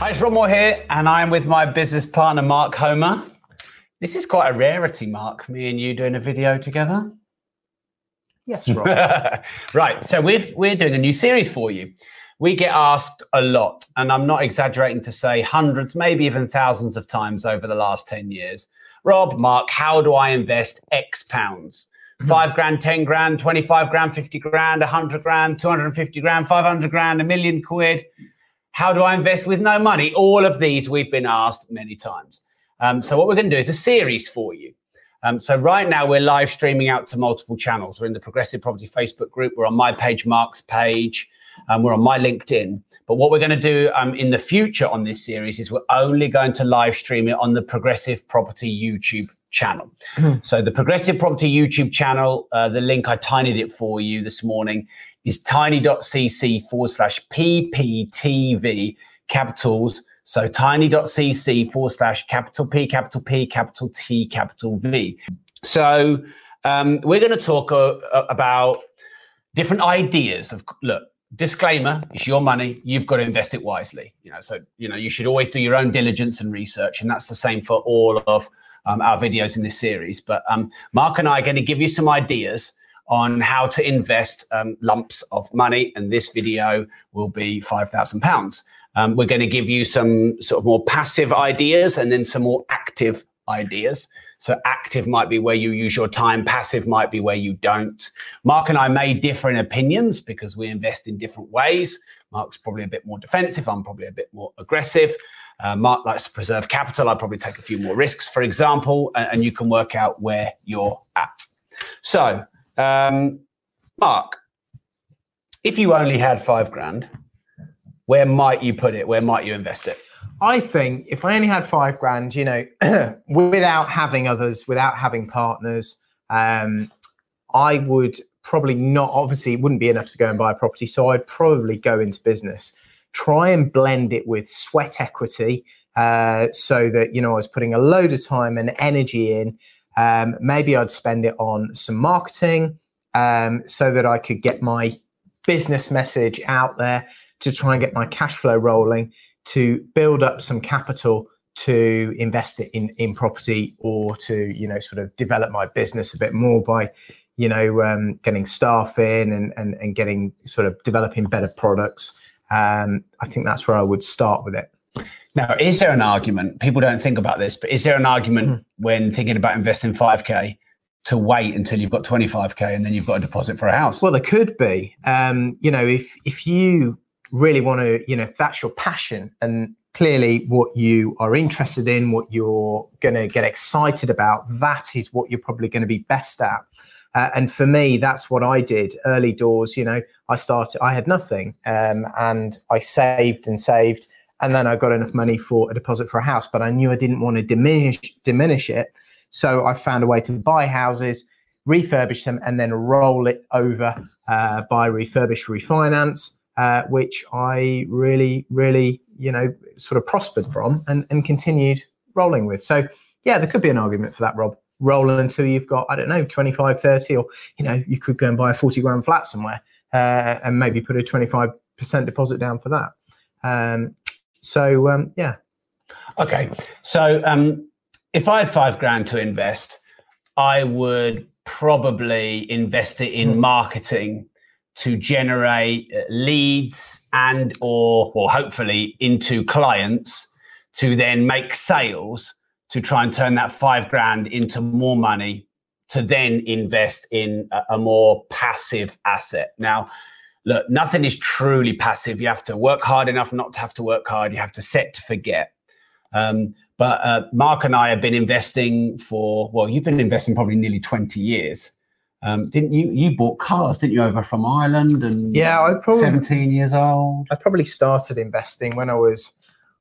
Hi, it's Rob Moore here, and I'm with my business partner, Mark Homer. This is quite a rarity, Mark, me and you doing a video together. Yes, Rob. right, so we've, we're doing a new series for you. We get asked a lot, and I'm not exaggerating to say hundreds, maybe even thousands of times over the last 10 years. Rob, Mark, how do I invest X pounds? Hmm. Five grand, 10 grand, 25 grand, 50 grand, 100 grand, 250 grand, 500 grand, a million quid. How do I invest with no money? All of these we've been asked many times. Um, so what we're going to do is a series for you. Um, so right now we're live streaming out to multiple channels. We're in the Progressive Property Facebook group. We're on my page, Mark's page. Um, we're on my LinkedIn. But what we're going to do um, in the future on this series is we're only going to live stream it on the Progressive Property YouTube channel. so the Progressive Property YouTube channel, uh, the link I tinied it for you this morning is tiny.cc forward slash pptv capitals. So tiny.cc forward slash capital P, capital P, capital T, capital V. So um, we're going to talk uh, about different ideas of look. Disclaimer: It's your money. You've got to invest it wisely. You know, so you know you should always do your own diligence and research, and that's the same for all of um, our videos in this series. But um, Mark and I are going to give you some ideas on how to invest um, lumps of money, and this video will be five thousand pounds. Um, we're going to give you some sort of more passive ideas and then some more active ideas. So active might be where you use your time, passive might be where you don't. Mark and I may differ in opinions because we invest in different ways. Mark's probably a bit more defensive, I'm probably a bit more aggressive. Uh, Mark likes to preserve capital. I'll probably take a few more risks, for example, and, and you can work out where you're at. So, um, Mark, if you only had five grand, where might you put it? Where might you invest it? I think if I only had five grand, you know, without having others, without having partners, um, I would probably not, obviously, it wouldn't be enough to go and buy a property. So I'd probably go into business, try and blend it with sweat equity uh, so that, you know, I was putting a load of time and energy in. Um, maybe I'd spend it on some marketing um, so that I could get my business message out there to try and get my cash flow rolling to build up some capital to invest it in in property or to you know sort of develop my business a bit more by you know um, getting staff in and, and and getting sort of developing better products um, i think that's where i would start with it now is there an argument people don't think about this but is there an argument mm. when thinking about investing 5k to wait until you've got 25k and then you've got a deposit for a house well there could be um, you know if if you really want to, you know, if that's your passion and clearly what you are interested in, what you're going to get excited about, that is what you're probably going to be best at. Uh, and for me, that's what I did early doors. You know, I started, I had nothing um, and I saved and saved. And then I got enough money for a deposit for a house, but I knew I didn't want to diminish, diminish it. So I found a way to buy houses, refurbish them, and then roll it over uh, by refurbish, refinance uh, which I really, really, you know, sort of prospered from and, and continued rolling with. So, yeah, there could be an argument for that, Rob. Roll until you've got, I don't know, 25, 30, or, you know, you could go and buy a 40 grand flat somewhere uh, and maybe put a 25% deposit down for that. Um, so, um, yeah. Okay. So, um, if I had five grand to invest, I would probably invest it in mm. marketing to generate uh, leads and or or hopefully into clients to then make sales to try and turn that five grand into more money to then invest in a, a more passive asset now look nothing is truly passive you have to work hard enough not to have to work hard you have to set to forget um, but uh, mark and i have been investing for well you've been investing probably nearly 20 years um, didn't you? You bought cars, didn't you, over from Ireland? And yeah, I probably seventeen years old. I probably started investing when I was,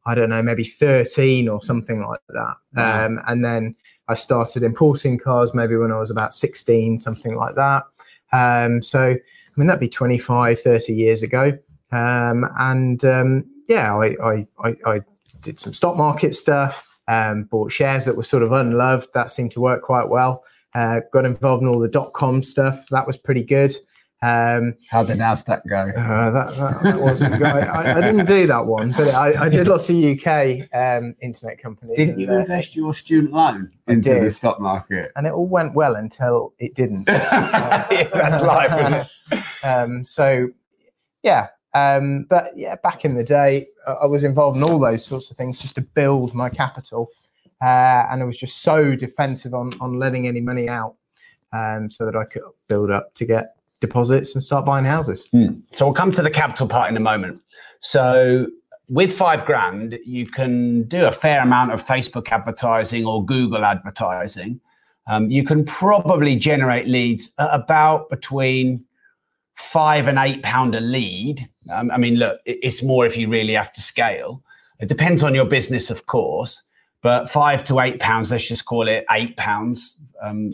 I don't know, maybe thirteen or something like that. Wow. Um, and then I started importing cars maybe when I was about sixteen, something like that. Um, so I mean that'd be 25, 30 years ago. Um, and um, yeah, I, I, I, I did some stock market stuff. Um, bought shares that were sort of unloved. That seemed to work quite well. Uh, got involved in all the dot com stuff. That was pretty good. Um, How did Nasdaq go? Uh, that, that, that, wasn't. I, I, didn't do that one, but I, I did lots of UK um, internet companies. Didn't you invest your student loan into the stock market? And it all went well until it didn't. That's life. Um, so, yeah. Um, but yeah, back in the day, I was involved in all those sorts of things just to build my capital, uh, and I was just so defensive on on letting any money out, um, so that I could build up to get deposits and start buying houses. Mm. So we'll come to the capital part in a moment. So with five grand, you can do a fair amount of Facebook advertising or Google advertising. Um, you can probably generate leads at about between five and eight pound a lead. Um, I mean, look, it's more if you really have to scale. It depends on your business, of course, but five to eight pounds, let's just call it eight pounds um,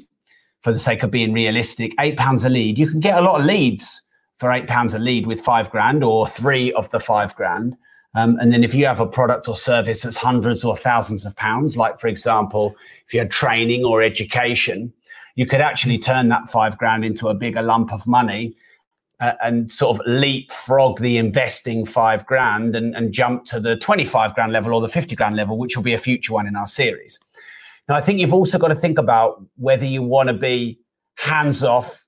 for the sake of being realistic, eight pounds a lead. You can get a lot of leads for eight pounds a lead with five grand or three of the five grand. Um, and then if you have a product or service that's hundreds or thousands of pounds, like for example, if you had training or education, you could actually turn that five grand into a bigger lump of money uh, and sort of leapfrog the investing five grand and, and jump to the 25 grand level or the 50 grand level, which will be a future one in our series. Now, I think you've also got to think about whether you want to be hands off,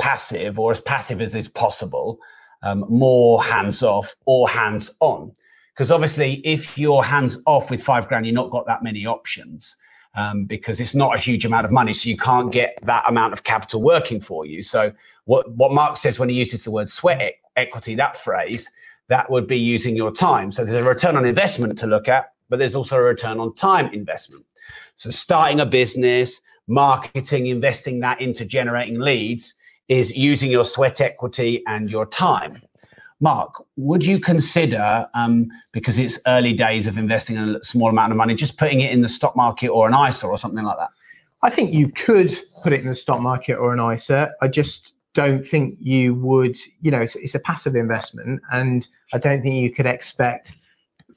passive, or as passive as is possible, um, more hands off or hands on. Because obviously, if you're hands off with five grand, you've not got that many options. Um, because it's not a huge amount of money, so you can't get that amount of capital working for you. So, what what Mark says when he uses the word sweat equity, that phrase, that would be using your time. So there's a return on investment to look at, but there's also a return on time investment. So starting a business, marketing, investing that into generating leads is using your sweat equity and your time. Mark, would you consider, um, because it's early days of investing a small amount of money, just putting it in the stock market or an ISA or something like that? I think you could put it in the stock market or an ISA. I just don't think you would, you know, it's, it's a passive investment, and I don't think you could expect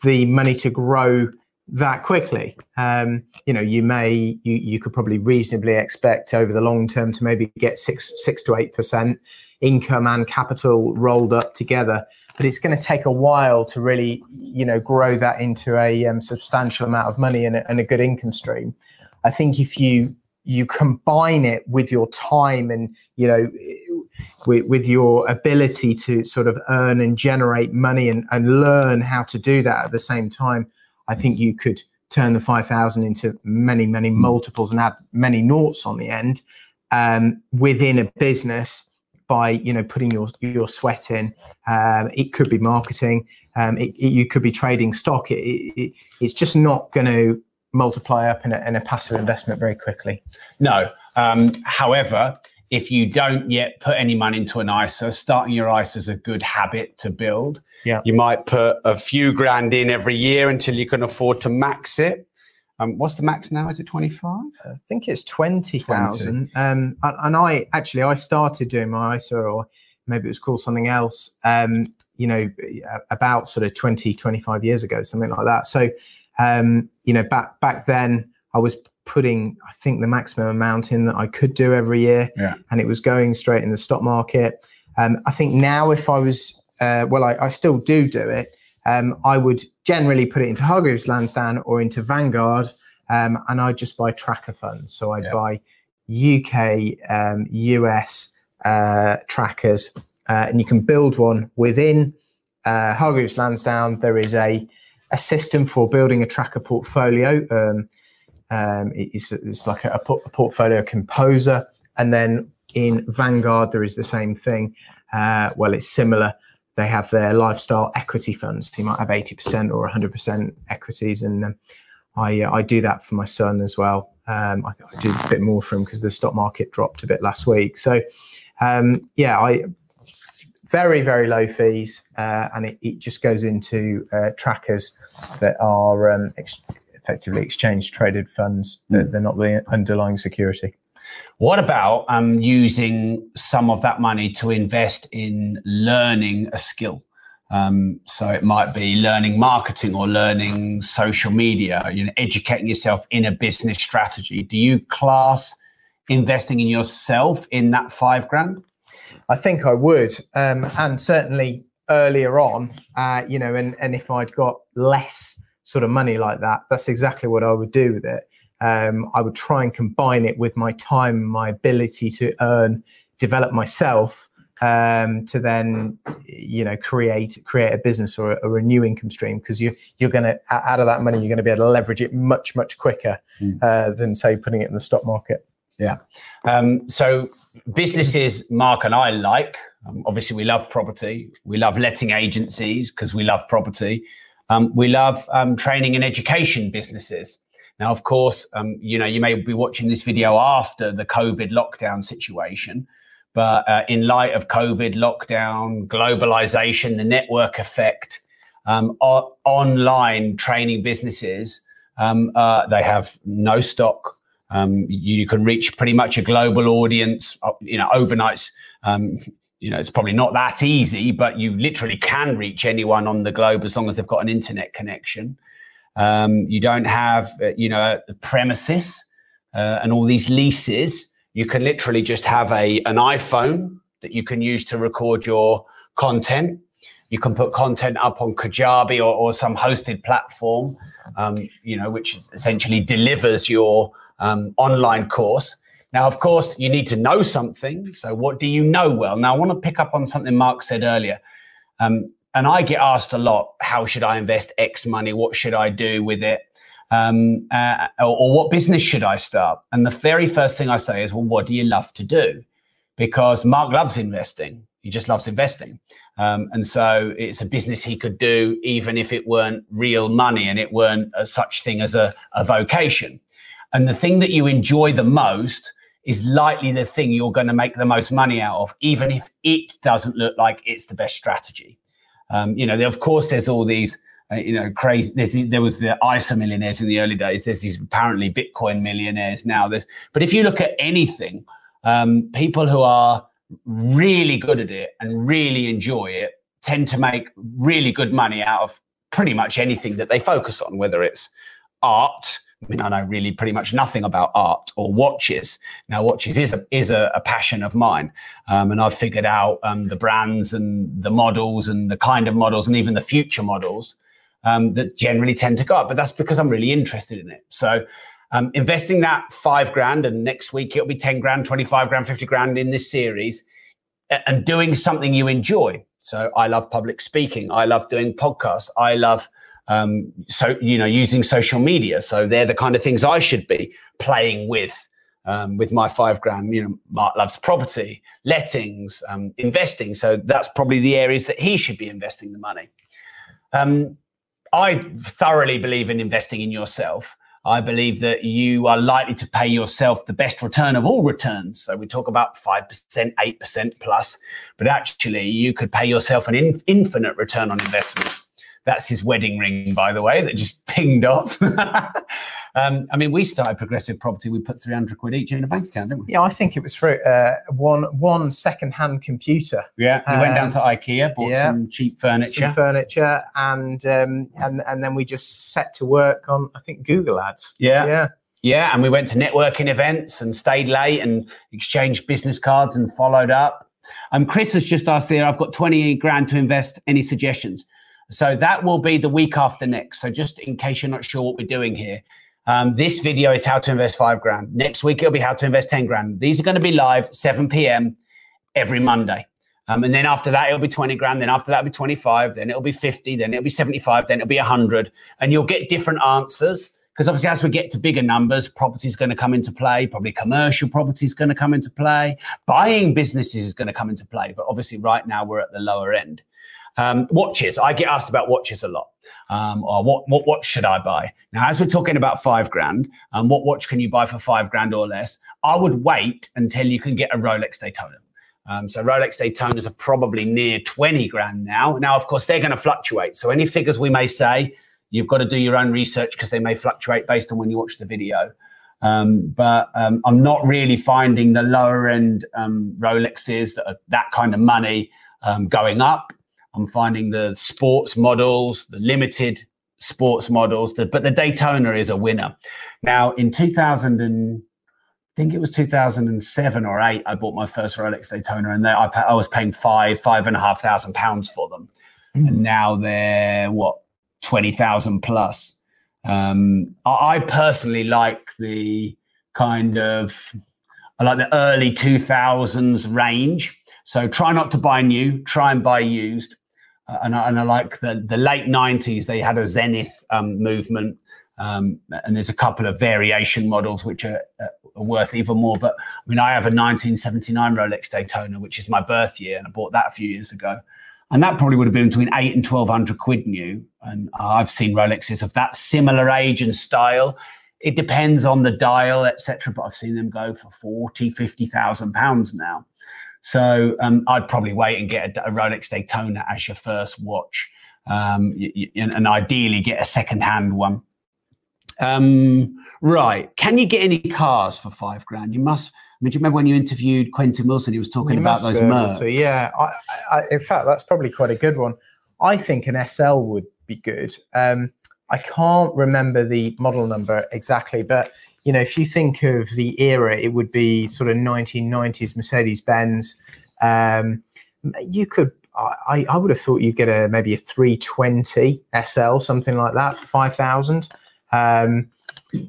the money to grow that quickly. Um, you know, you may you you could probably reasonably expect over the long term to maybe get six six to eight percent income and capital rolled up together, but it's going to take a while to really you know grow that into a um, substantial amount of money and a, and a good income stream. I think if you you combine it with your time and you know with, with, your ability to sort of earn and generate money and, and learn how to do that at the same time I think you could turn the 5,000 into many, many multiples and add many noughts on the end um, within a business by you know putting your your sweat in. Um, it could be marketing. Um, it, it, you could be trading stock. It, it, it's just not going to multiply up in a, in a, passive investment very quickly. No. Um, however, if you don't yet put any money into an ISA, starting your ISA is a good habit to build. Yeah. You might put a few grand in every year until you can afford to max it. Um, what's the max now? Is it 25? I think it's 20,000. Um, and, and, I actually, I started doing my ISA or maybe it was called something else, um, you know, about sort of 20, 25 years ago, something like that. So, um, you know, back, back then I was putting, I think, the maximum amount in that I could do every year, yeah. and it was going straight in the stock market. Um, I think now, if I was, uh, well, I, I, still do do it. Um, I would generally put it into Hargreaves Lansdown or into Vanguard, um, and I just buy tracker funds. So I'd yeah. buy UK, um, US uh, trackers, uh, and you can build one within uh, Hargreaves Lansdown. There is a a system for building a tracker portfolio. Um, it's, it's like a, a, portfolio composer. And then in Vanguard, there is the same thing. Uh, well, it's similar. They have their lifestyle equity funds. So you might have 80% or 100% equities. And um, I, uh, I do that for my son as well. Um, I, I do a bit more for him because the stock market dropped a bit last week. So, um, yeah, I very, very low fees. Uh, and it, it, just goes into uh, trackers that are um, ex- effectively exchange traded funds. They're, hmm. they're not the underlying security. What about um, using some of that money to invest in learning a skill? Um, so it might be learning marketing or learning social media, you know, educating yourself in a business strategy. Do you class investing in yourself in that five grand? I think I would, um, and certainly earlier on, uh, you know, and and if I'd got less sort of money like that, that's exactly what I would do with it. Um, I would try and combine it with my time, my ability to earn, develop myself, um, to then, you know, create create a business or a, or a new income stream because you you're going to out of that money you're going to be able to leverage it much much quicker mm. uh, than say putting it in the stock market. Yeah. Um, so businesses Mark and I like. Um, obviously, we love property. We love letting agencies because we love property. Um, we love um, training and education businesses. Now, of course, um, you know you may be watching this video after the COVID lockdown situation, but uh, in light of COVID lockdown, globalization, the network effect, um, o- online training businesses uh, they have no stock um, you, you, can reach pretty much a global audience. Uh, you know, overnights. You know, it's probably not that easy, but you literally can reach anyone on the globe as long as they've got an internet connection. Um, you don't have, uh, you know, the premises uh, and all these leases. You can literally just have a an iPhone that you can use to record your content. You can put content up on Kajabi or, or some hosted platform, um, you know, which essentially delivers your um, online course. Now, of course, you need to know something. So, what do you know well? Now, I want to pick up on something Mark said earlier. Um, and I get asked a lot how should I invest X money? What should I do with it? Um, uh, or, or, what business should I start? And the very first thing I say is, well, what do you love to do? Because Mark loves investing. He just loves investing. Um, and so it's a business he could do even if it weren't real money and it weren't a such thing as a, a vocation. And the thing that you enjoy the most is likely the thing you're going to make the most money out of, even if it doesn't look like it's the best strategy. Um, you know, of course, there's all these, uh, you know, crazy. there was the ISA millionaires in the early days. There's these apparently Bitcoin millionaires now. There's, but if you look at anything, um, people who are really good at it and really enjoy it tend to make really good money out of pretty much anything that they focus on, whether it's art, I mean, I know really pretty much nothing about art or watches. Now, watches is a, is a, a passion of mine. Um, and I've figured out um, the brands and the models and the kind of models and even the future models um, that generally tend to go up. But that's because I'm really interested in it. So, um, investing that five grand and next week it'll be 10 grand, 25 grand, 50 grand in this series and doing something you enjoy. So, I love public speaking. I love doing podcasts. I love um, so you know using social media. So they're the kind of things I should be playing with. Um, with my five grand, you know, Mark loves property, lettings, um, investing. So that's probably the areas that he should be investing the money. Um, I thoroughly believe in investing in yourself. I believe that you are likely to pay yourself the best return of all returns. So we talk about 5%, 8% plus, but actually you could pay yourself an in- infinite return on investment. That's his wedding ring, by the way, that just pinged off. um, I mean, we started Progressive Property. We put 300 quid each in a bank account, didn't we? Yeah, I think it was through uh, one one second-hand computer. Yeah, we um, went down to um, IKEA, bought yeah, some cheap furniture. Some furniture, and um, and and then we just set to work on, I think, Google Ads. Yeah. Yeah. Yeah, and we went to networking events and stayed late and exchanged business cards and followed up. Um, Chris has just asked here, I've got 20 grand to invest. Any suggestions? So that will be the week after next. So just in case you're not sure what we're doing here, um, this video is how to invest five grand. Next week, it'll be how to invest 10 grand. These are going to be live 7 p.m. every Monday. Um, and then after that, it'll be 20 grand. Then after that, it'll be 25. Then it'll be 50. Then it'll be 75. Then it'll be 100. And you'll get different answers. Because obviously, as we get to bigger numbers, property is going to come into play. Probably commercial property is going to come into play. Buying businesses is going to come into play. But obviously, right now, we're at the lower end. Um, watches. I get asked about watches a lot. Um, or what, what watch should I buy? Now, as we're talking about five grand, um, what watch can you buy for five grand or less? I would wait until you can get a Rolex Daytona. Um, so Rolex Daytonas are probably near 20 grand now. Now, of course, they're going to fluctuate. So any figures we may say, you've got to do your own research because they may fluctuate based on when you watch the video. Um, but um, I'm not really finding the lower end um, Rolexes that are that kind of money um, going up. I'm finding the sports models, the limited sports models, the, but the Daytona is a winner. Now, in 2000 and think it was 2007 or eight. I bought my first Rolex Daytona, and I, I was paying five, five and a half thousand pounds for them, mm. and now they're what twenty thousand plus. Um, I, I personally like the kind of I like the early 2000s range. So try not to buy new, try and buy used. And, I, and I like the, the late 90s, they had a Zenith um, movement. Um, and there's a couple of variation models which are, uh, are, worth even more. But I mean, I have a 1979 Rolex Daytona, which is my birth year, and I bought that a few years ago. And that probably would have been between eight and 1200 quid new. And I've seen Rolexes of that similar age and style it depends on the dial, etc. But I've seen them go for 40, 50,000 pounds now. So um, I'd probably wait and get a, a, Rolex Daytona as your first watch, um, and, and, ideally get a second-hand one. Um, right? Can you get any cars for five grand? You must. I mean, do you remember when you interviewed Quentin Wilson? He was talking about those Mercs. So, yeah, I, I, in fact, that's probably quite a good one. I think an SL would be good. Um, I can't remember the model number exactly, but you know, if you think of the era, it would be sort of 1990s Mercedes Benz. Um, you could, I, I would have thought you'd get a maybe a 320 SL, something like that, 5,000. Um,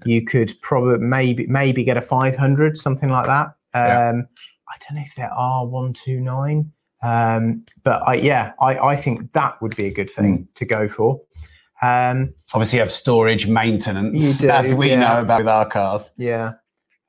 you could probably maybe maybe get a 500, something like that. Um, yeah. I don't know if there are 129. Um, but I, yeah, I, I think that would be a good thing mm. to go for. Um, Obviously, you have storage maintenance, do, as we yeah. know about with our cars. Yeah.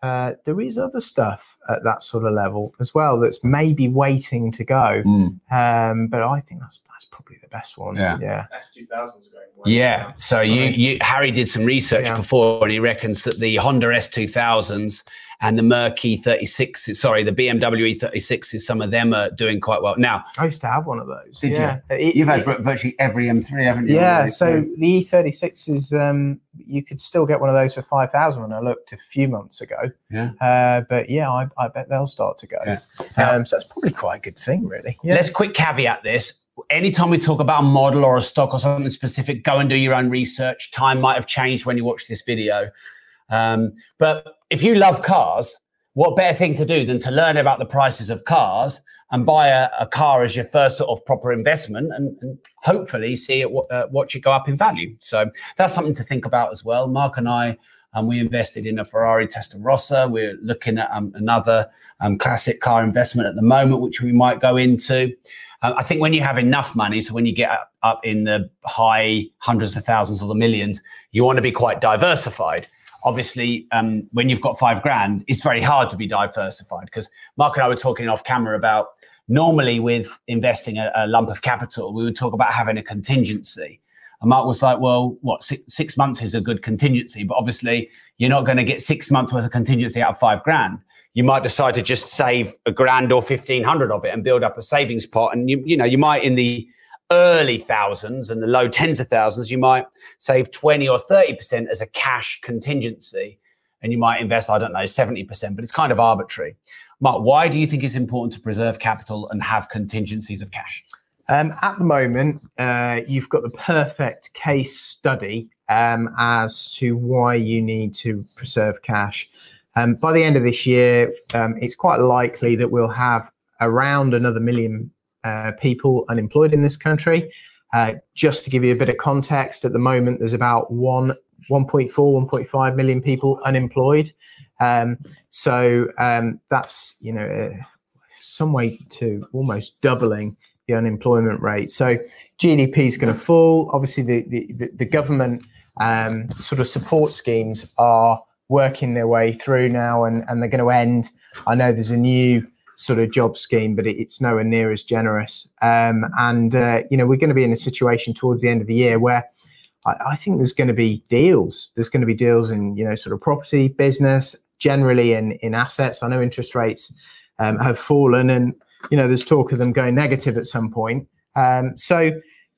Uh, there is other stuff at that sort of level as well that's maybe waiting to go. Mm. Um, but I think that's that's probably the best one. Yeah. Yeah. S2000 is going well. Yeah. So you, you Harry did some research yeah. before and he reckons that the Honda S2000s and the Merc E36, sorry, the BMW E36s, some of them are doing quite well. Now, I used to have one of those. Did yeah. you? It, You've had virtually every M3, haven't you? Yeah. So the E36 is, um, you could still get one of those for 5,000 when I looked a few months ago. Yeah. Uh, but yeah, I, I, bet they'll start to go. Yeah. Um, so that's probably quite a good thing, really. Yeah. Let's quick caveat this anytime we talk about a model or a stock or something specific, go and do your own research. Time might have changed when you watch this video. Um, but if you love cars, what better thing to do than to learn about the prices of cars and buy a, a car as your first sort of proper investment and, and hopefully see it uh, watch it go up in value. So that's something to think about as well. Mark and I um, we invested in a Ferrari Testarossa. We're looking at um, another um, classic car investment at the moment, which we might go into. Uh, I think when you have enough money, so when you get up, up in the high hundreds of thousands or the millions, you want to be quite diversified obviously um, when you've got five grand it's very hard to be diversified because mark and i were talking off camera about normally with investing a, a, lump of capital we would talk about having a contingency. And mark was like well what six, six months is a good contingency but obviously you're not going to get six months worth of contingency out of five grand. You might decide to just save a grand or 1500 of it and build up a savings pot and you, you know you might in the early thousands and the low tens of thousands, you might save 20 or 30% as a cash contingency. And you might invest, I don't know, 70%, but it's kind of arbitrary. Mark, why do you think it's important to preserve capital and have contingencies of cash? Um, at the moment, uh, you've got the perfect case study um, as to why you need to preserve cash. Um, by the end of this year, um, it's quite likely that we'll have around another million uh, people unemployed in this country. Uh, just to give you a bit of context, at the moment there's about one 1.4, 1.5 million people unemployed. Um, so um, that's you know uh, some way to almost doubling the unemployment rate. So GDP is going to fall. Obviously, the the, the government um, sort of support schemes are working their way through now, and, and they're going to end. I know there's a new sort of job scheme, but it's nowhere near as generous. Um, and uh, you know, we're going to be in a situation towards the end of the year where I, I think there's going to be deals. There's going to be deals in you know sort of property business, generally in in assets. I know interest rates um, have fallen, and you know there's talk of them going negative at some point. Um, so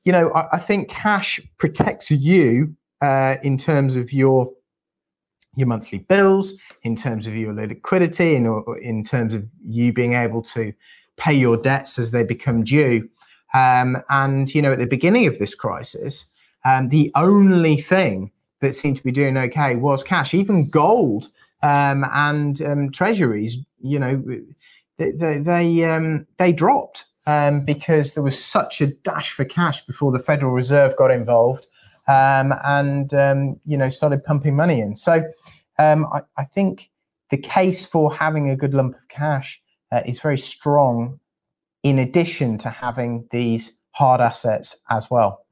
you know, I, I, think cash protects you uh, in terms of your your monthly bills, in terms of your liquidity, and in terms of you being able to pay your debts as they become due. Um, and you know, at the beginning of this crisis, um, the only thing that seemed to be doing okay was cash. Even gold um, and um, treasuries, you know, they they they, um, they dropped um, because there was such a dash for cash before the Federal Reserve got involved um, and um, you know started pumping money in. So I, I, think the case for having a good lump of cash uh, is very strong. In addition to having these hard assets as well.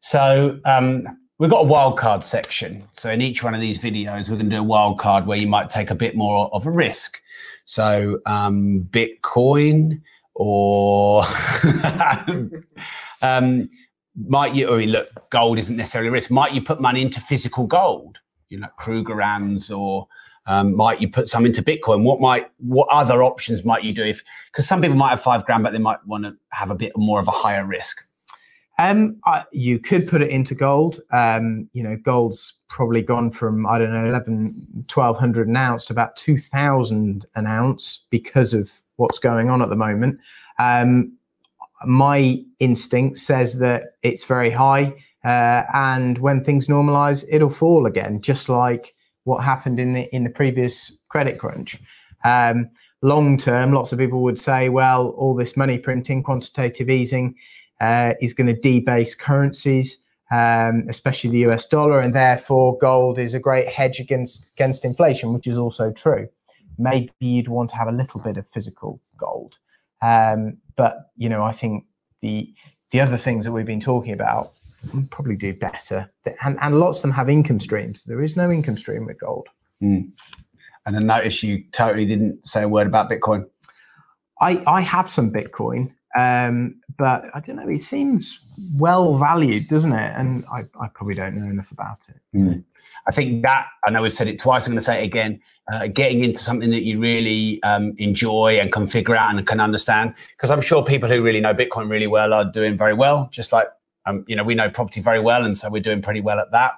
So um, we've got a wildcard section. So in each one of these videos, we're going to do a wildcard where you might take a bit more of a risk. So um, Bitcoin or um, might you? I mean, look, gold isn't necessarily a risk. Might you put money into physical gold? You know, Krugerrands or um, might you put some into Bitcoin? What might what other options might you do if because some people might have five grand, but they might want to have a bit more of a higher risk. Um, I, you could put it into gold. Um, you know, gold's probably gone from I don't know 11, 1200 an ounce to about two thousand an ounce because of what's going on at the moment. Um, my instinct says that it's very high, uh, and when things normalize, it'll fall again, just like what happened in the in the previous credit crunch. Um, long term, lots of people would say, well, all this money printing, quantitative easing uh, is going to debase currencies, um, especially the US dollar, and therefore gold is a great hedge against against inflation, which is also true. Maybe you'd want to have a little bit of physical gold, um, but you know I think the the other things that we've been talking about probably do better, and, and lots of them have income streams. There is no income stream with gold. Mm. And I notice you totally didn't say a word about Bitcoin. I, I have some Bitcoin. Um, but I don't know. It seems well valued, doesn't it? And I, I probably don't know enough about it. Mm. I think that I know we've said it twice. I'm going to say it again. Uh, getting into something that you really um, enjoy and can figure out and can understand, because I'm sure people who really know Bitcoin really well are doing very well. Just like um, you know, we know property very well, and so we're doing pretty well at that.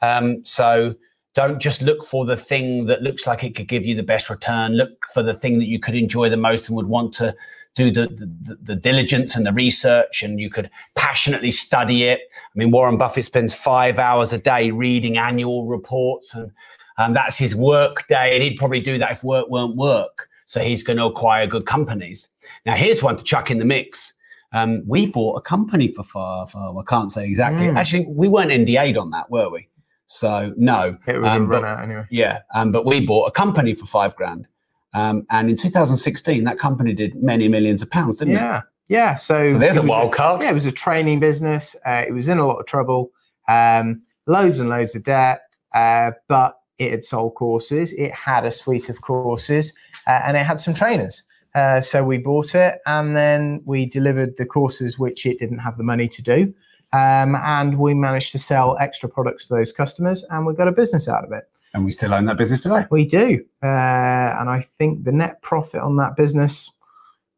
Um, so don't just look for the thing that looks like it could give you the best return. Look for the thing that you could enjoy the most and would want to do the, the, the, diligence and the research and you could passionately study it. I mean, Warren Buffett spends five hours a day reading annual reports and um, that's his work day. And he'd probably do that if work weren't work. So he's going to acquire good companies. Now, here's one to chuck in the mix. Um, we bought a company for far, far I can't say exactly. Mm. Actually, we weren't NDA'd on that, were we? So no. It would um, run out anyway. Yeah, um, but we bought a company for five grand. Um, and in 2016, that company did many millions of pounds, didn't yeah. it? Yeah. Yeah. So, so there's a wild card. Yeah, it was a training business. Uh, it was in a lot of trouble, um, loads and loads of debt, uh, but it had sold courses. It had a suite of courses uh, and it had some trainers. Uh, so we bought it and then we delivered the courses which it didn't have the money to do. Um, and we managed to sell extra products to those customers and we got a business out of it. And we still own that business today. We do. Uh, and I think the net profit on that business,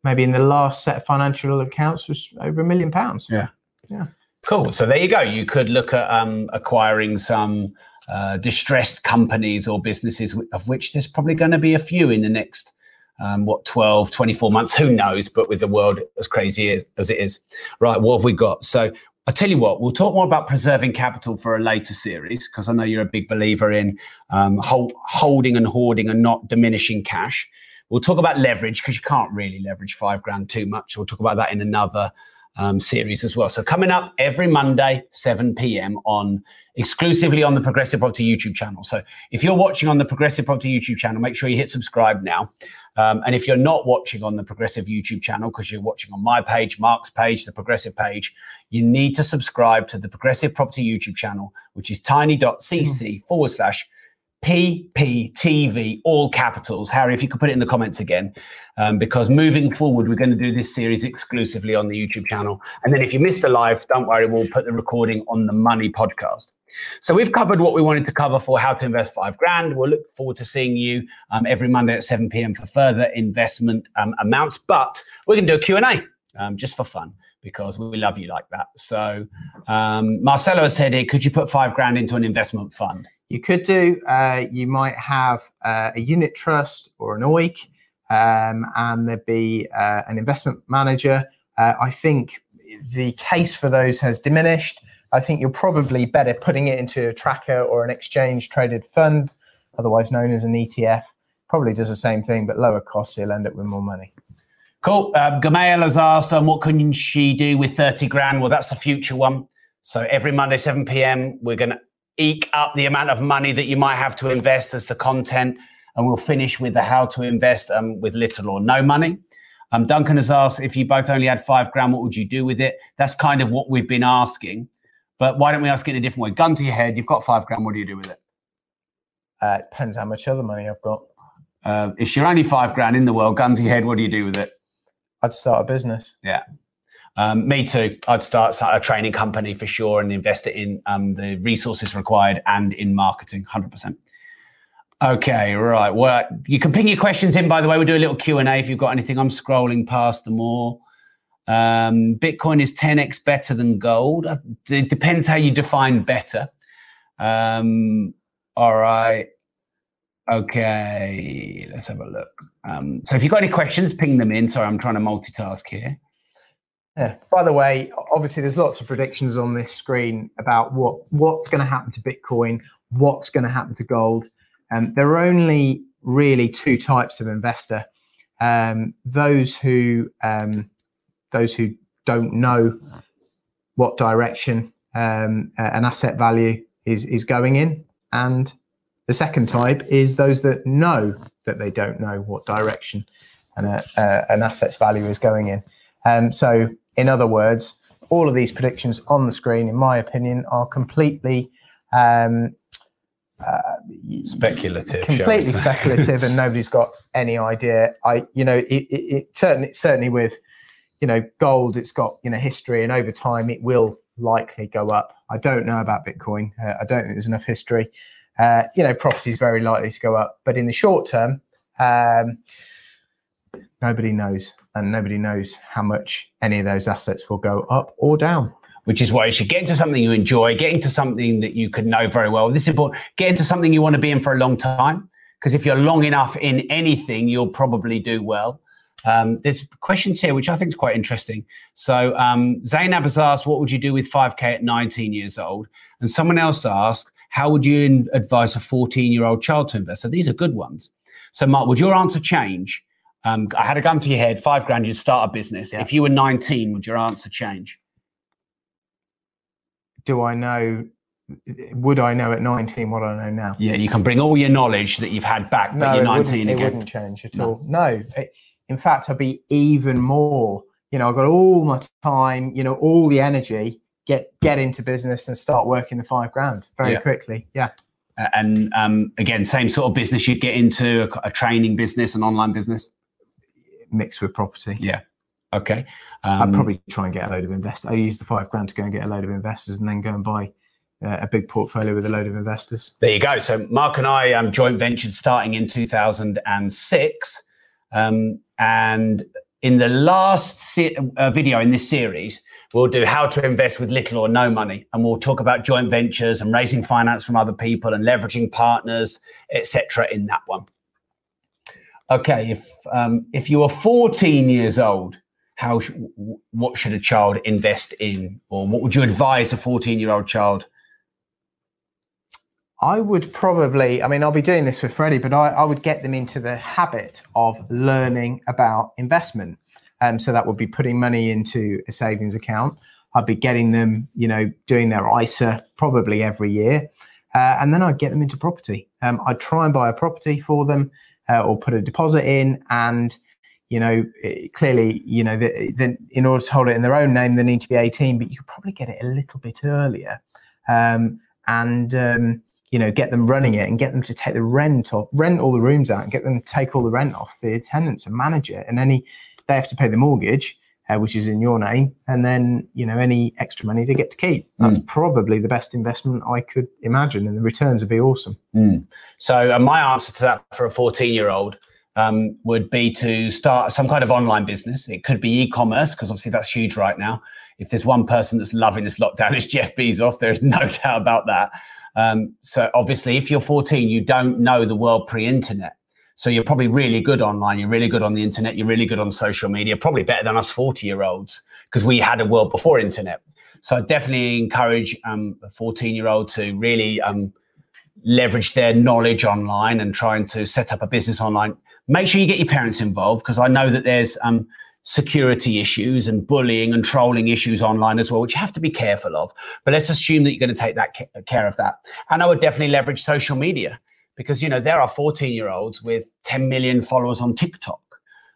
maybe in the last set of financial accounts, was over a million pounds. Yeah. Yeah. Cool. So there you go. You could look at um, acquiring some uh, distressed companies or businesses, of which there's probably going to be a few in the next, um, what, 12, 24 months. Who knows? But with the world as crazy as, as it is. Right. What have we got? So I tell you what, we'll talk more about preserving capital for a later series because I know you're a big believer in um, hold, holding and hoarding and not diminishing cash. We'll talk about leverage because you can't really leverage five grand too much. We'll talk about that in another um, series as well. So coming up every Monday, 7 p.m. on exclusively on the Progressive Property YouTube channel. So if you're watching on the Progressive Property YouTube channel, make sure you hit subscribe now. Um, and if you're not watching on the Progressive YouTube channel because you're watching on my page, Mark's page, the Progressive page, you need to subscribe to the Progressive Property YouTube channel, which is tiny.cc forward slash PPTV, all capitals. Harry, if you could put it in the comments again, um, because moving forward, we're going to do this series exclusively on the YouTube channel. And then if you missed the live, don't worry, we'll put the recording on the Money podcast. So we've covered what we wanted to cover for how to invest five grand. We'll look forward to seeing you um, every Monday at 7 p.m. for further investment um, amounts. But we're going to do a Q&A um, just for fun because we love you like that. So um, Marcelo has said here, could you put five grand into an investment fund? You could do. Uh, you might have uh, a unit trust or an OEIC, um, and there'd be uh, an investment manager. Uh, I think the case for those has diminished. I think you're probably better putting it into a tracker or an exchange traded fund otherwise known as an ETF. Probably does the same thing, but lower costs. you'll end up with more money. Cool. Um, has asked, um, what can she do with 30 grand? Well, that's a future one. So every Monday, 7 p.m., we're going to eke up the amount of money that you might have to invest as the content. And we'll finish with the how to invest um, with little or no money. Um, Duncan has asked, if you both only had five grand, what would you do with it? That's kind of what we've been asking. But why don't we ask it in a different way? Gun to your head, you've got five grand, what do you do with it? Uh, it depends how much other money I've got. Uh, if you're only five grand in the world, gun to your head, what do you do with it? I'd start a business. Yeah. Um, me too. I'd start a training company for sure and invest it in um, the resources required and in marketing, 100%. Okay, right. Well, you can ping your questions in, by the way. We'll do a little Q&A if you've got anything. I'm scrolling past them all. Um, Bitcoin is 10x better than gold. Uh, it depends how you define better. Um, all right. Okay, let's have a look. Um, so if you've got any questions, ping them in. Sorry, I'm trying to multitask here. Yeah. By the way, obviously there's lots of predictions on this screen about what what's going to happen to Bitcoin, what's going to happen to gold. Um, there are only really two types of investor: um, those who um, those who don't know what direction um, an asset value is is going in, and the second type is those that know that they don't know what direction an, uh, an asset's value is going in. Um, so, in other words, all of these predictions on the screen, in my opinion, are completely um, uh, speculative, completely speculative, and nobody's got any idea. I, you know, it, it, it, certainly, certainly with, you know, gold, it's got you know history, and over time, it will likely go up. I don't know about Bitcoin. Uh, I don't think there's enough history uh, you know, property is very likely to go up. But in the short term, um, nobody knows, and nobody knows how much any of those assets will go up or down. Which is why you should get into something you enjoy, get into something that you could know very well. This is important. Get into something you want to be in for a long time, because if you're long enough in anything, you'll probably do well. Um, there's questions here which I think is quite interesting. So um, Zainab has asked, "What would you do with 5k at 19 years old?" And someone else asked, how would you advise a 14 year old child to invest? So these are good ones. So, Mark, would your answer change? Um, I had a gun to your head, five grand, you'd start a business. Yeah. If you were 19, would your answer change? Do I know? Would I know at 19 what I know now? Yeah, you can bring all your knowledge that you've had back, no, but you're 19 it again. It wouldn't change at no. all. No. It, in fact, I'd be even more, you know, I've got all my time, you know, all the energy get get into business and start working the five grand very yeah. quickly. Yeah. And um, again, same sort of business you'd get into a, a, training business, an online business, mixed with property. Yeah. Okay. Um, I'd probably try and get a load of investors. I use the five grand to go and get a load of investors, and then go and buy uh, a big portfolio with a load of investors. There you go. So Mark and I um, joint ventured starting in 2006, um, and in the last se- uh, video in this series, We'll do how to invest with little or no money, and we'll talk about joint ventures and raising finance from other people and leveraging partners, etc. In that one. Okay, if um, if you are 14 years old, how sh- what should a child invest in, or what would you advise a 14 year old child? I would probably, I mean, I'll be doing this with Freddie, but I, I would get them into the habit of learning about investment. Um, so that would be putting money into a savings account. I'd be getting them, you know, doing their ISA probably every year. Uh, and then I'd get them into property. Um, I'd try and buy a property for them uh, or put a deposit in. And, you know, clearly, you know, the, the, in order to hold it in their own name, they need to be 18, but you could probably get it a little bit earlier. Um, and, um, you know, get them running it and get them to take the rent off, rent all the rooms out and get them to take all the rent off the tenants and manage it. And any they have to pay the mortgage, uh, which is in your name, and then you know any extra money they get to keep. That's mm. probably the best investment I could imagine, and the returns would be awesome. Mm. So uh, my answer to that for a 14 year old um, would be to start some kind of online business. It could be e-commerce because obviously that's huge right now. If there's one person that's loving this lockdown, it's Jeff Bezos. There is no doubt about that. Um, so obviously, if you're 14, you don't know the world pre-internet. So you're probably really good online. You're really good on the internet. You're really good on social media, probably better than us 40 year olds because we had a world before internet. So I definitely encourage um, a 14 year old to really um, leverage their knowledge online and trying to set up a business online, make sure you get your parents involved because I know that there's um, security issues and bullying and trolling issues online as well, which you have to be careful of. But let's assume that you're going to take that care of that. And I would definitely leverage social media because you know there are 14 year olds with 10 million followers on TikTok.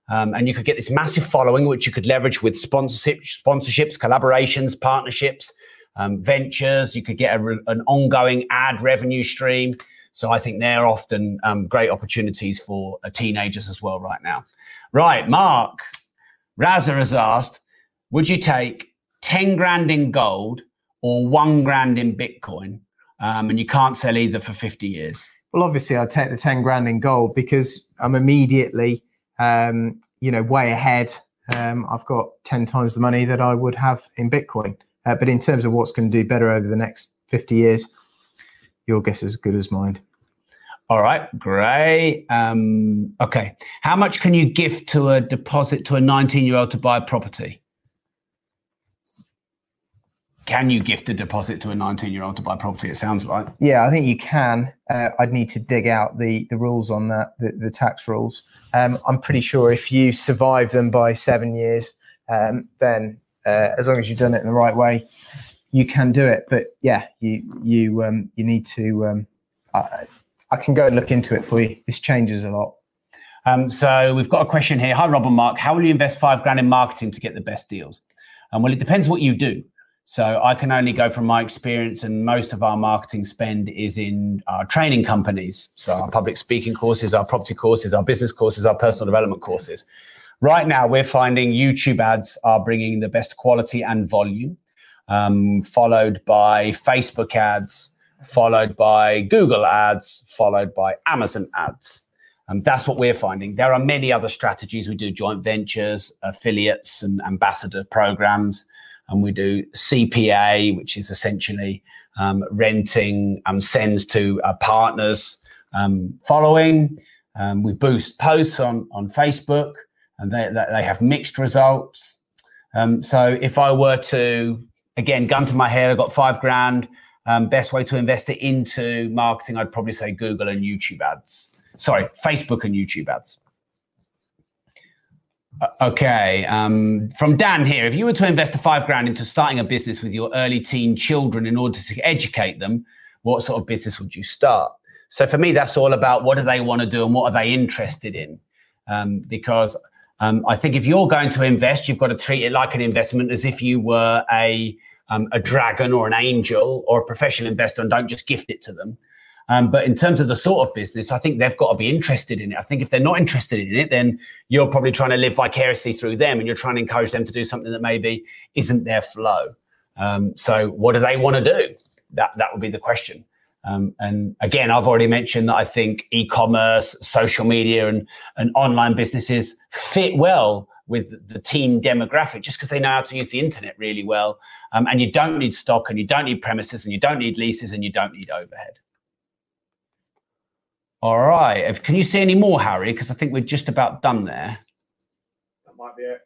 Um, and you could get this massive following, which you could leverage with sponsorship, sponsorships, collaborations, partnerships, um, ventures. You could get a, an ongoing ad revenue stream. So I think they're often um, great opportunities for uh, teenagers as well right now. Right, Mark, Raza has asked, would you take 10 grand in gold or one grand in Bitcoin? Um, and you can't sell either for 50 years. Well, obviously, I'd take the 10 grand in gold because I'm immediately, um, you know, way ahead. Um, I've got 10 times the money that I would have in Bitcoin. Uh, but in terms of what's going to do better over the next 50 years, your guess is as good as mine. All right, great. Um, okay. How much can you gift to a deposit to a 19 year old to buy a property? Can you gift a deposit to a 19 year old to buy property? It sounds like. Yeah, I think you can. Uh, I'd need to dig out the, the rules on that, the, the tax rules. Um, I'm pretty sure if you survive them by seven years, um, then uh, as long as you've done it in the right way, you can do it. But yeah, you you um, you need to. Um, I, I can go and look into it for you. This changes a lot. Um, so we've got a question here. Hi, Rob and Mark. How will you invest five grand in marketing to get the best deals? Um, well, it depends what you do. So I can only go from my experience, and most of our marketing spend is in our training companies. So our public speaking courses, our property courses, our business courses, our personal development courses. Right now, we're finding YouTube ads are bringing the best quality and volume, um, followed by Facebook ads, followed by Google ads, followed by Amazon ads. Um, that's what we're finding. There are many other strategies. We do joint ventures, affiliates, and ambassador programs. And we do CPA, which is essentially um, renting um, sends to uh, partners um, following. Um, we boost posts on, on Facebook, and they, they have mixed results. Um, so if I were to, again, gun to my head, I've got five grand, um, best way to invest it into marketing, I'd probably say Google and YouTube ads. Sorry, Facebook and YouTube ads. Uh, okay, um, from Dan here. If you were to invest a five grand into starting a business with your early teen children in order to educate them, what sort of business would you start? So for me, that's all about what do they want to do and what are they interested in? Um, because um, I think if you're going to invest, you've got to treat it like an investment as if you were a um, a dragon or an angel or a professional investor and don't just gift it to them. Um, but in terms of the sort of business, I think they've got to be interested in it. I think if they're not interested in it, then you're probably trying to live vicariously through them and you're trying to encourage them to do something that maybe isn't their flow. Um, so, what do they want to do? That that would be the question. Um, and again, I've already mentioned that I think e-commerce, social media, and and online businesses fit well with the teen demographic just because they know how to use the internet really well. Um, and you don't need stock and you don't need premises and you don't need leases and you don't need overhead. All right. Can you see any more, Harry? Because I think we're just about done there. That might be it.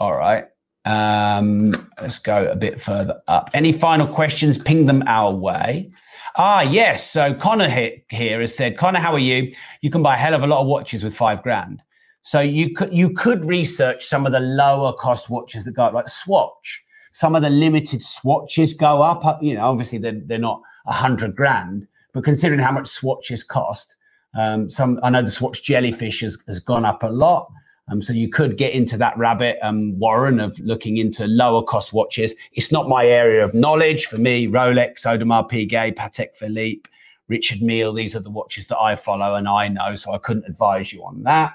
All right. Um, let's go a bit further up. Any final questions? Ping them our way. Ah, yes. So Connor here has said, Connor, how are you? You can buy a hell of a lot of watches with five grand. So you could you could research some of the lower cost watches that go up, like Swatch. Some of the limited swatches go up. You know, obviously they're they're not a hundred grand, but considering how much swatches cost, um, some I know the Swatch jellyfish has, has gone up a lot. Um, so you could get into that rabbit, um, Warren, of looking into lower cost watches. It's not my area of knowledge. For me, Rolex, Audemars Piguet, Patek Philippe, Richard Mille, these are the watches that I follow and I know. So I couldn't advise you on that.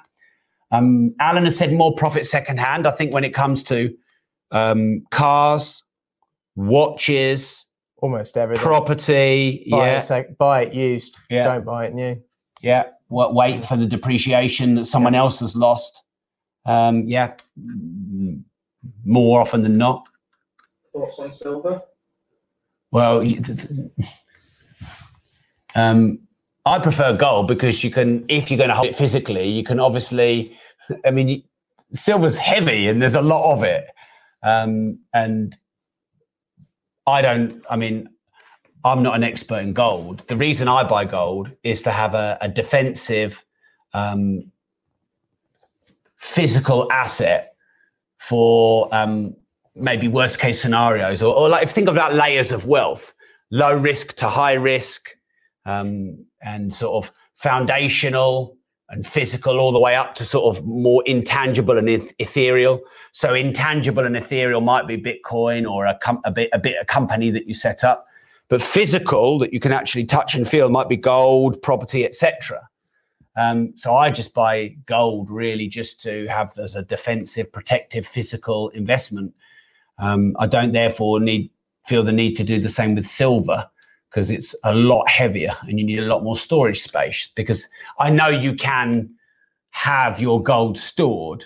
Um, Alan has said more profit secondhand. I think when it comes to um, cars, watches, almost everything, property, buy yeah, it sec- buy it used, yeah. don't buy it new. Yeah, wait for the depreciation that someone yeah. else has lost. Um, yeah, more often than not. Thoughts on silver? Well, um, I prefer gold because you can, if you're going to hold it physically, you can obviously, I mean, silver's heavy and there's a lot of it. Um, and I don't, I mean, I'm not an expert in gold. The reason I buy gold is to have a, a defensive, um, physical asset for um, maybe worst case scenarios, or, or like think about layers of wealth, low risk to high risk, um, and sort of foundational and physical all the way up to sort of more intangible and ethereal. So intangible and ethereal might be Bitcoin or a, com- a bit a bit a company that you set up, but physical that you can actually touch and feel might be gold, property, etc. Um, so I just buy gold really just to have as a defensive, protective, physical investment. Um, I don't therefore need feel the need to do the same with silver because it's a lot heavier and you need a lot more storage space. Because I know you can have your gold stored,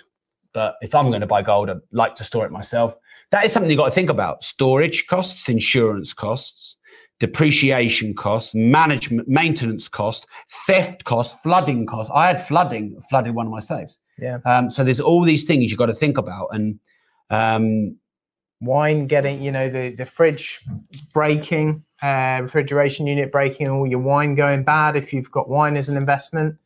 but if I'm going to buy gold, I'd like to store it myself. That is something you've got to think about: storage costs, insurance costs, depreciation costs, management, maintenance costs, theft costs, flooding costs. I had flooding, flooded one of my safes. Yeah. Um, so there's all these things you've got to think about, and um, wine getting, you know, the the fridge breaking uh, refrigeration unit breaking, all your wine going bad if you've got wine as an investment,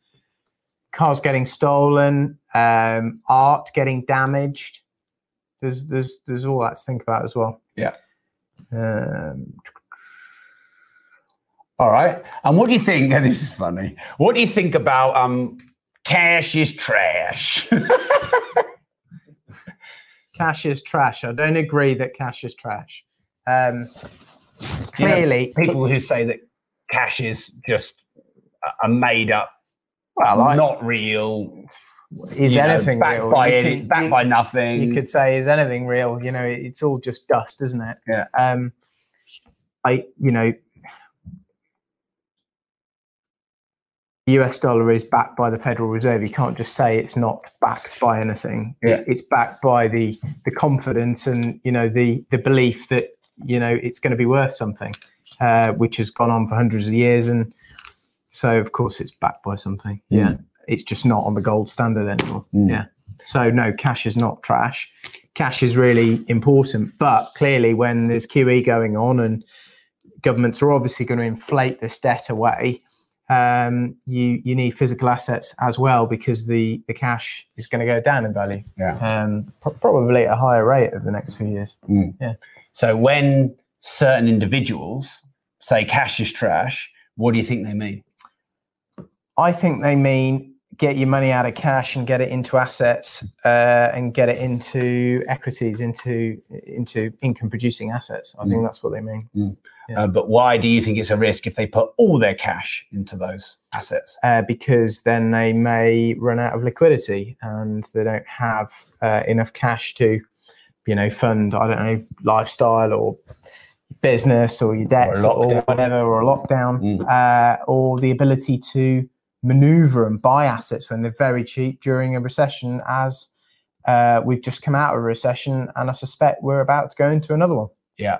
cars getting stolen, um, art getting damaged. There's there's there's all that to think about as well. Yeah. Um, all right. And what do you think? This is funny. What do you think about um, cash is trash? cash is trash. I don't agree that cash is trash. Um, clearly you know, people who say that cash is just a made up, well, I, not real. Is anything know, backed real? By any, backed you, by nothing. You could say, is anything real? You know, it's all just dust, isn't it? Yeah. Um, I, you know, the US dollar is backed by the Federal Reserve. You can't just say it's not backed by anything. Yeah. It's backed by the the confidence and you know the the belief that you know it's going to be worth something, uh, which has gone on for hundreds of years, and so of course it's backed by something. Mm. Yeah, it's just not on the gold standard anymore. Mm. Yeah, so no, cash is not trash. Cash is really important, but clearly when there's QE going on and governments are obviously going to inflate this debt away. Um, you you need physical assets as well because the the cash is going to go down in value. Yeah, um, probably at a higher rate over the next few years. Mm. Yeah. So when certain individuals say cash is trash, what do you think they mean? I think they mean get your money out of cash and get it into assets uh, and get it into equities, into into income producing assets. I mm. think that's what they mean. Mm. Yeah. Uh, but why do you think it's a risk if they put all their cash into those assets? Uh, because then they may run out of liquidity and they don't have uh, enough cash to you know, fund, I don't know, lifestyle or business or your debts or, or whatever, or a lockdown, mm. uh, or the ability to maneuver and buy assets when they're very cheap during a recession, as uh, we've just come out of a recession, and I suspect we're about to go into another one. Yeah.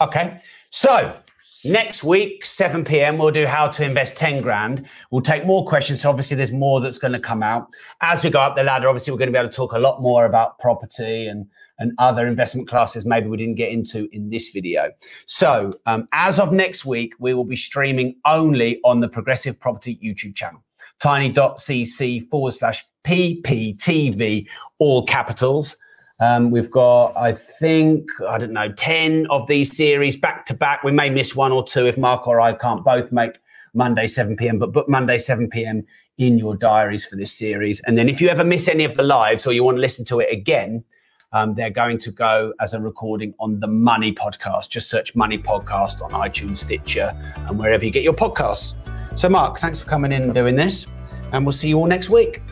Okay. So next week, 7 p.m., we'll do how to invest 10 grand. We'll take more questions. So obviously, there's more that's going to come out as we go up the ladder. Obviously, we're going to be able to talk a lot more about property and and other investment classes maybe we didn't get into in this video. So, um, as of next week, we will be streaming only on the Progressive Property YouTube channel, tiny.cc forward slash PPTV, all capitals. Um, we've got, I think, I don't know, 10 of these series back to back. We may miss one or two if Mark or I can't both make Monday 7 p.m., but book Monday 7 p.m. in your diaries for this series. And then if you ever miss any of the lives or you want to listen to it again, um, they're going to go as a recording on the Money Podcast. Just search Money Podcast on iTunes, Stitcher, and wherever you get your podcasts. So, Mark, thanks for coming in and doing this, and we'll see you all next week.